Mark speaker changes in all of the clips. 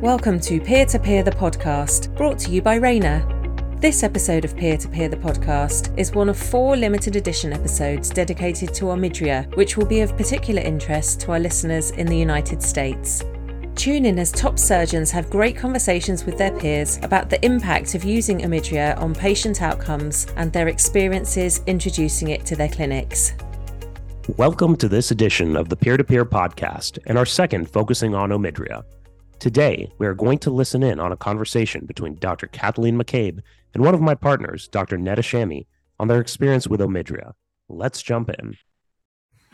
Speaker 1: Welcome to Peer to Peer the podcast, brought to you by Rayner. This episode of Peer to Peer the podcast is one of four limited edition episodes dedicated to Omidria, which will be of particular interest to our listeners in the United States. Tune in as top surgeons have great conversations with their peers about the impact of using Omidria on patient outcomes and their experiences introducing it to their clinics.
Speaker 2: Welcome to this edition of the Peer to Peer podcast and our second focusing on Omidria. Today, we are going to listen in on a conversation between Dr. Cathleen McCabe and one of my partners, Dr. Neda Shamie, on their experience with Omidria. Let's jump in.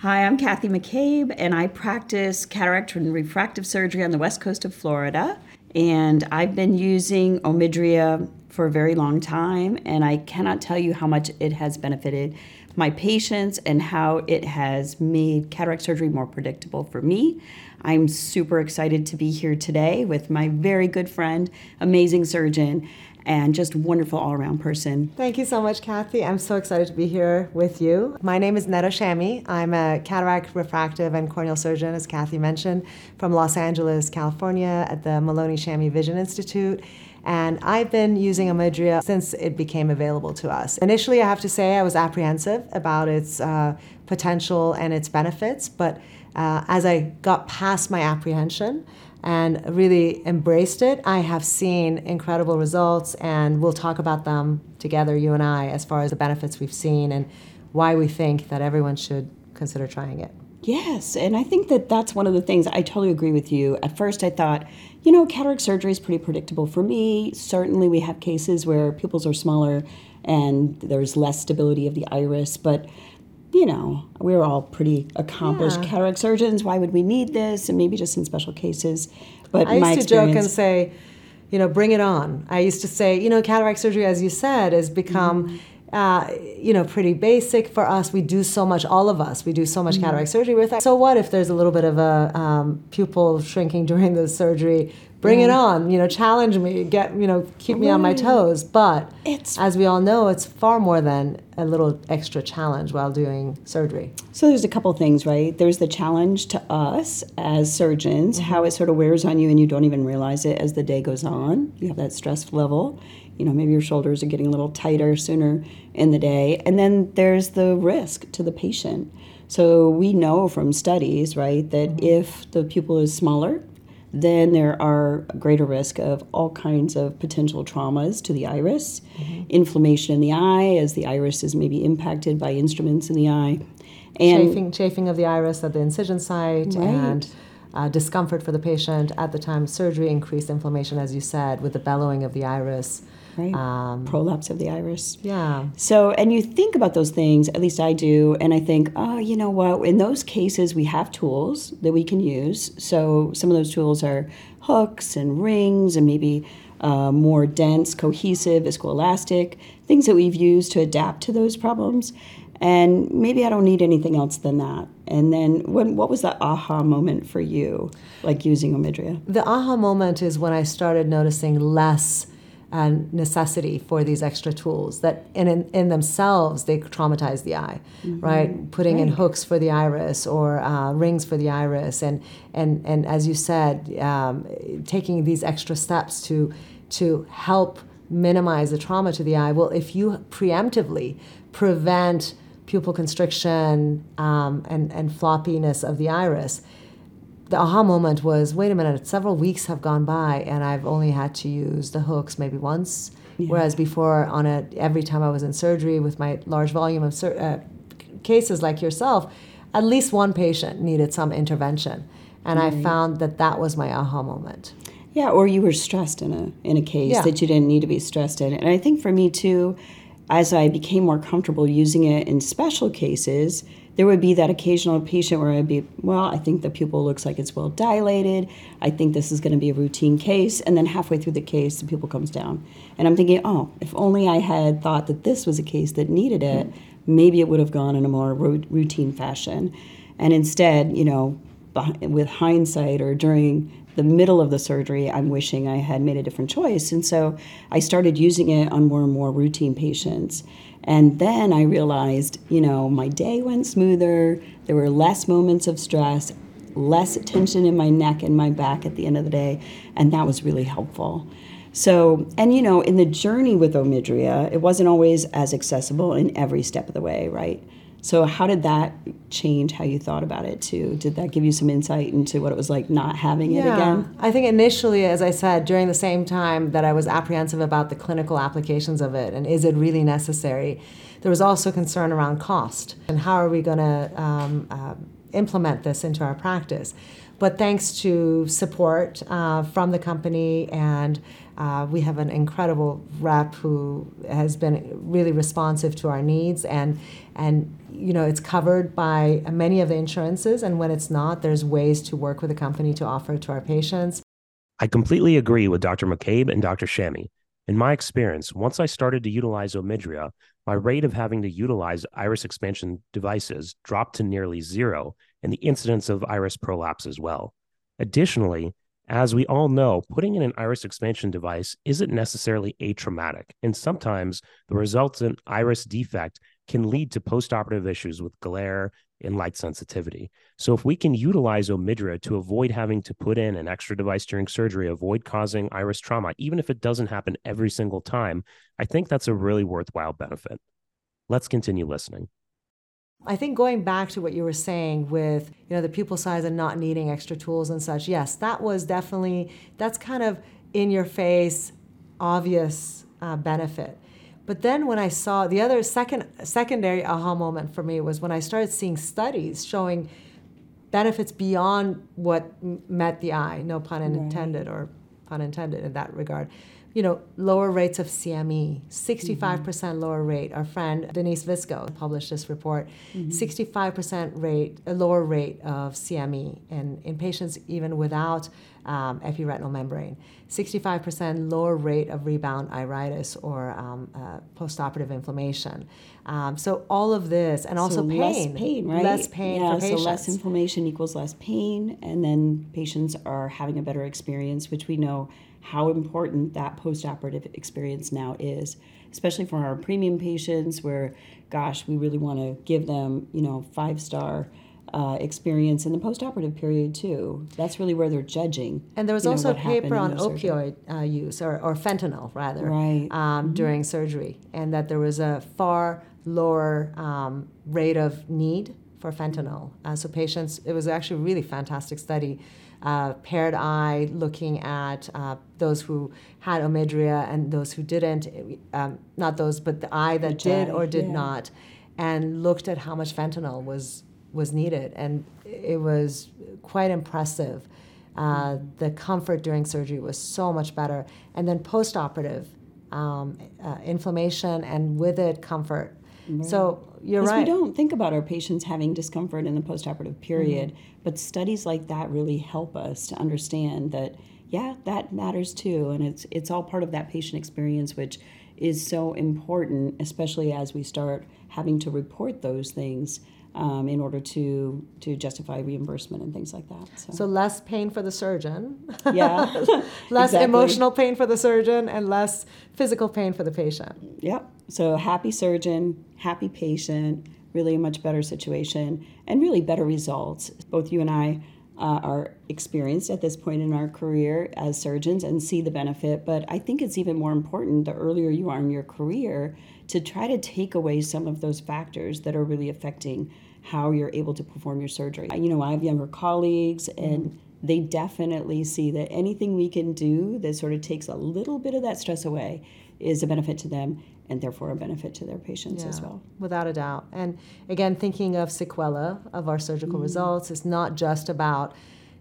Speaker 3: Hi, I'm Kathy McCabe, and I practice cataract and refractive surgery on the west coast of Florida. And I've been using Omidria for a very long time, and I cannot tell you how much it has benefited my patients and how it has made cataract surgery more predictable for me. I'm super excited to be here today with my very good friend, amazing surgeon, and just wonderful all around person.
Speaker 4: Thank you so much, Kathy. I'm so excited to be here with you. My name is Neda Shamie. I'm a cataract, refractive, and corneal surgeon, as Kathy mentioned, from Los Angeles, California, at the Maloney Shamie Vision Institute. And I've been using Omidria since it became available to us. Initially, I have to say I was apprehensive about its uh, potential and its benefits, but uh, as I got past my apprehension and really embraced it, I have seen incredible results, and we'll talk about them together, you and I, as far as the benefits we've seen and why we think that everyone should consider trying it.
Speaker 3: Yes, and I think that that's one of the things I totally agree with you. At first, I thought, you know, cataract surgery is pretty predictable for me. Certainly, we have cases where pupils are smaller and there's less stability of the iris, but you know, we're all pretty accomplished yeah. cataract surgeons. Why would we need this? And maybe just in special cases.
Speaker 4: But I used to joke and say, you know, bring it on. I used to say, you know, cataract surgery, as you said, has become. Mm-hmm uh, you know, pretty basic for us. We do so much, all of us, we do so much mm-hmm. cataract surgery with So what if there's a little bit of a um, pupil shrinking during the surgery? Bring it on, you know, challenge me, get, you know, keep me on my toes. But it's, as we all know, it's far more than a little extra challenge while doing surgery.
Speaker 3: So there's a couple things, right? There's the challenge to us as surgeons, mm-hmm. how it sort of wears on you and you don't even realize it as the day goes on. You have that stress level you know maybe your shoulders are getting a little tighter sooner in the day and then there's the risk to the patient so we know from studies right that mm-hmm. if the pupil is smaller then there are greater risk of all kinds of potential traumas to the iris mm-hmm. inflammation in the eye as the iris is maybe impacted by instruments in the eye
Speaker 4: and chafing, chafing of the iris at the incision site right. and uh, discomfort for the patient at the time of surgery, increased inflammation, as you said, with the bellowing of the iris
Speaker 3: right? Um, Prolapse of the iris.
Speaker 4: Yeah.
Speaker 3: So, and you think about those things, at least I do, and I think, oh, you know what? In those cases, we have tools that we can use. So, some of those tools are hooks and rings and maybe uh, more dense, cohesive, viscoelastic, things that we've used to adapt to those problems. And maybe I don't need anything else than that. And then, when, what was the aha moment for you, like using Omidria?
Speaker 4: The aha moment is when I started noticing less and necessity for these extra tools that in, in, in themselves they traumatize the eye mm-hmm. right putting right. in hooks for the iris or uh, rings for the iris and and and as you said um, taking these extra steps to to help minimize the trauma to the eye well if you preemptively prevent pupil constriction um, and, and floppiness of the iris the aha moment was wait a minute several weeks have gone by and i've only had to use the hooks maybe once yeah. whereas before on a every time i was in surgery with my large volume of sur- uh, cases like yourself at least one patient needed some intervention and right. i found that that was my aha moment
Speaker 3: yeah or you were stressed in a in a case yeah. that you didn't need to be stressed in and i think for me too as i became more comfortable using it in special cases there would be that occasional patient where I'd be, well, I think the pupil looks like it's well dilated. I think this is going to be a routine case. And then halfway through the case, the pupil comes down. And I'm thinking, oh, if only I had thought that this was a case that needed it, maybe it would have gone in a more routine fashion. And instead, you know, with hindsight or during the middle of the surgery, I'm wishing I had made a different choice. And so I started using it on more and more routine patients. And then I realized, you know, my day went smoother, there were less moments of stress. less tension in my neck and my back at the end of the day, and that was really helpful. So, and you know, in the journey with Omidria, it wasn't always as accessible in every step of the way, right? So, how did that change how you thought about it too? Did that give you some insight into what it was like not having
Speaker 4: yeah.
Speaker 3: it again?
Speaker 4: I think initially, as I said, during the same time that I was apprehensive about the clinical applications of it and is it really necessary, there was also concern around cost and how are we going to um, uh, implement this into our practice. But thanks to support uh, from the company and uh, we have an incredible rep who has been really responsive to our needs and and you know it's covered by many of the insurances. And when it's not there's ways to work with the company to offer it to our patients.
Speaker 2: I completely agree with dr mccabe and dr shamie. In my experience once i started to utilize omidria my rate of having to utilize iris expansion devices dropped to nearly zero and the incidence of iris prolapse as well additionally as we all know, putting in an iris expansion device isn't necessarily atraumatic, and sometimes the resultant iris defect can lead to postoperative issues with glare and light sensitivity. So, if we can utilize Omidria to avoid having to put in an extra device during surgery, avoid causing iris trauma, even if it doesn't happen every single time, I think that's a really worthwhile benefit. Let's continue listening.
Speaker 4: I think going back to what you were saying with you know the pupil size and not needing extra tools and such, yes, that was definitely that's kind of in your face, obvious uh, benefit. But then when I saw the other second secondary aha moment for me was when I started seeing studies showing benefits beyond what met the eye, no pun intended right. or pun intended in that regard you know, lower rates of CME, 65% mm hmm lower rate. Our friend Denise Visco published this report, mm-hmm. 65% rate, a lower rate of CME in, in patients even without um, epiretinal membrane, 65% lower rate of rebound iritis or um, uh, postoperative inflammation. Um, so all of this, and also
Speaker 3: so
Speaker 4: pain.
Speaker 3: Less pain, right?
Speaker 4: Less pain
Speaker 3: yeah,
Speaker 4: for patients.
Speaker 3: So less inflammation equals less pain, and then patients are having a better experience, which we know how important that postoperative experience now is, especially for our premium patients where, gosh, we really want to give them, you know, five star. Uh, experience in the postoperative period too. That's really where they're judging.
Speaker 4: And there was also know, a paper on opioid uh, use or, or fentanyl rather
Speaker 3: right.
Speaker 4: um, mm-hmm. during surgery, and that there was a far lower um, rate of need for fentanyl. Uh, so patients, it was actually a really fantastic study uh, paired eye, looking at uh, those who had omidria and those who didn't, um, not those, but the eye that Which did eye? or did yeah. not, and looked at how much fentanyl was was needed, and it was quite impressive. Uh, the comfort during surgery was so much better, and then postoperative um, uh, inflammation and with it comfort. Right. So you're right.
Speaker 3: We don't think about our patients having discomfort in the postoperative period, mm-hmm. but studies like that really help us to understand that yeah, that matters too, and it's it's all part of that patient experience, which is so important, especially as we start having to report those things um, in order to to justify reimbursement and things like that.
Speaker 4: So, so less pain for the surgeon.
Speaker 3: Yeah.
Speaker 4: less exactly. emotional pain for the surgeon and less physical pain for the patient.
Speaker 3: Yep. So happy surgeon, happy patient, really a much better situation and really better results. Both you and I uh, are experienced at this point in our career as surgeons and see the benefit. But I think it's even more important the earlier you are in your career to try to take away some of those factors that are really affecting how you're able to perform your surgery. You know, I have younger colleagues and they definitely see that anything we can do that sort of takes a little bit of that stress away is a benefit to them and therefore a benefit to their patients
Speaker 4: yeah,
Speaker 3: as well.
Speaker 4: Without a doubt. And again, thinking of sequela of our surgical mm-hmm. results, it's not just about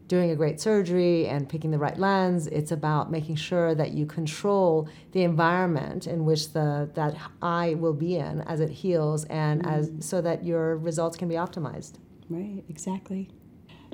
Speaker 4: doing a great surgery and picking the right lens. It's about making sure that you control the environment in which the that eye will be in as it heals and mm. as so that your results can be optimized.
Speaker 3: Right, exactly.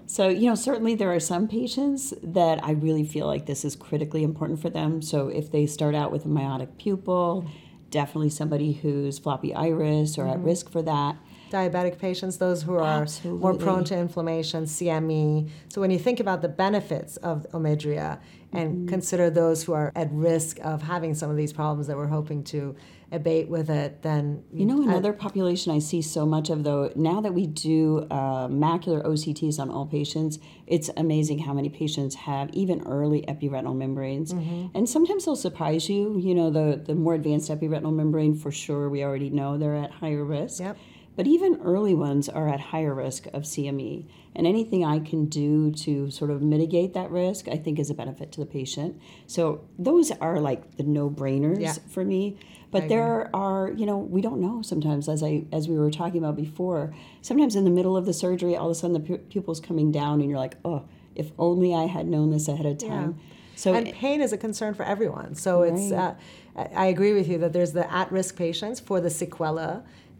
Speaker 3: So, you know, certainly there are some patients that I really feel like this is critically important for them. So, if they start out with a miotic pupil, definitely somebody who's floppy iris or mm-hmm. at risk for that.
Speaker 4: Diabetic patients, those who are
Speaker 3: Absolutely.
Speaker 4: more prone to inflammation, CME. So when you think about the benefits of Omidria and
Speaker 3: Mm-hmm.
Speaker 4: consider those who are at risk of having some of these problems that we're hoping to abate with it, then
Speaker 3: You know, another population I see so much of though, now that we do uh, macular OCTs on all patients, it's amazing how many patients have even early epiretinal membranes. And sometimes they'll surprise you. You know, the, the more advanced epiretinal membrane, for sure, we already know they're at higher risk.
Speaker 4: Yep.
Speaker 3: But even early ones are at higher risk of CME. And anything I can do to sort of mitigate that risk, I think is a benefit to the patient. So those are like the no brainers
Speaker 4: Yeah.
Speaker 3: for me. But there are, you know, we don't know sometimes, as I as we were talking about before. Sometimes in the middle of the surgery, all of a sudden the pupil's coming down, and you're like, oh, if only I had known this ahead of time. So
Speaker 4: and pain is a concern for everyone. So it's uh, I I agree with you that there's the at-risk patients for the sequela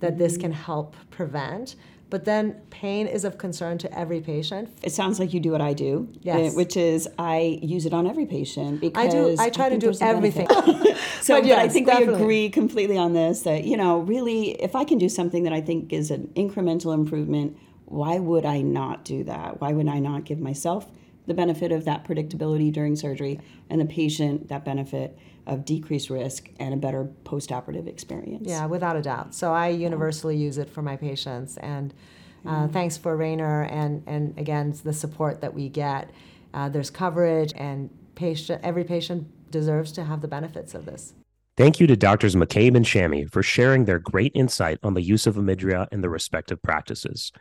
Speaker 4: that this
Speaker 3: Mm-hmm.
Speaker 4: can help prevent. But then pain is of concern to every patient.
Speaker 3: it sounds like you do what I do,
Speaker 4: Yes.
Speaker 3: uh, which is I use it on every patient because
Speaker 4: I do. I try to do
Speaker 3: there's a benefit.
Speaker 4: everything.
Speaker 3: So,
Speaker 4: But
Speaker 3: but, I think
Speaker 4: definitely.
Speaker 3: we agree completely on this that, you know, really, if I can do something that I think is an incremental improvement, why would I not do that? Why would I not give myself the benefit of that predictability during surgery and the patient that benefit of decreased risk and a better postoperative experience?
Speaker 4: Yeah, without a doubt. So I universally use it for my patients, and uh, thanks for Rayner and and again the support that we get. Uh, there's coverage, and patient every patient deserves to have the benefits of this.
Speaker 2: Thank you to Doctors McCabe and Shamie for sharing their great insight on the use of Omidria in the respective practices.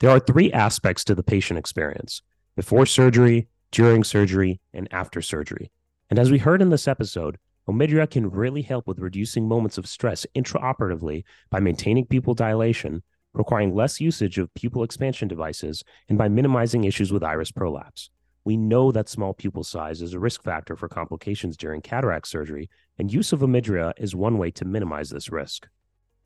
Speaker 2: There are three aspects to the patient experience before surgery, during surgery, and after surgery. And as we heard in this episode, Omidria can really help with reducing moments of stress intraoperatively by maintaining pupil dilation, requiring less usage of pupil expansion devices, and by minimizing issues with iris prolapse. We know that small pupil size is a risk factor for complications during cataract surgery, and use of Omidria is one way to minimize this risk.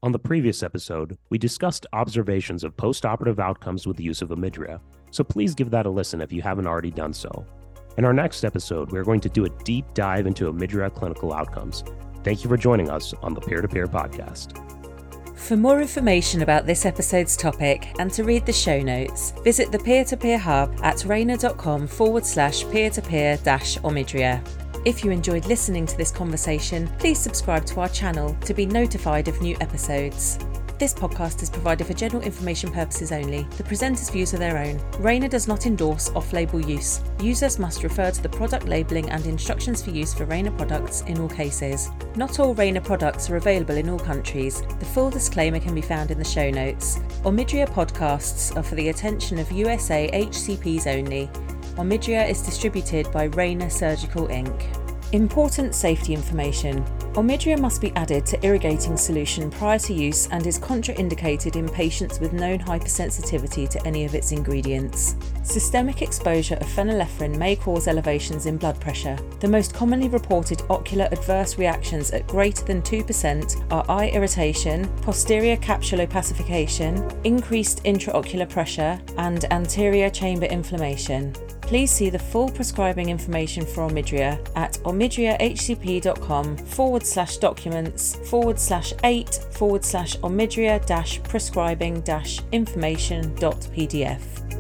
Speaker 2: On the previous episode, we discussed observations of postoperative outcomes with the use of Omidria, so please give that a listen if you haven't already done so. In our next episode, we're going to do a deep dive into Omidria clinical outcomes. Thank you for joining us on the Peer to Peer podcast.
Speaker 1: For more information about this episode's topic and to read the show notes, visit the peer to peer hub at rayner.com forward slash peer to peer dash omidria. If you enjoyed listening to this conversation, please subscribe to our channel to be notified of new episodes. This podcast is provided for general information purposes only. The presenter's views are their own. Rayner does not endorse off label use. Users must refer to the product labelling and instructions for use for Rayner products in all cases. Not all Rayner products are available in all countries. The full disclaimer can be found in the show notes. Omidria podcasts are for the attention of USA HCPs only. Omidria is distributed by Rayner Surgical Inc. Important safety information. Omidria must be added to irrigating solution prior to use and is contraindicated in patients with known hypersensitivity to any of its ingredients. Systemic exposure of phenylephrine may cause elevations in blood pressure. The most commonly reported ocular adverse reactions at greater than 2% are eye irritation, posterior capsule opacification, increased intraocular pressure, and anterior chamber inflammation. Please see the full prescribing information for Omidria at omidriahcp.com forward slash documents forward slash 8 forward slash omidria dash prescribing dash information dot pdf.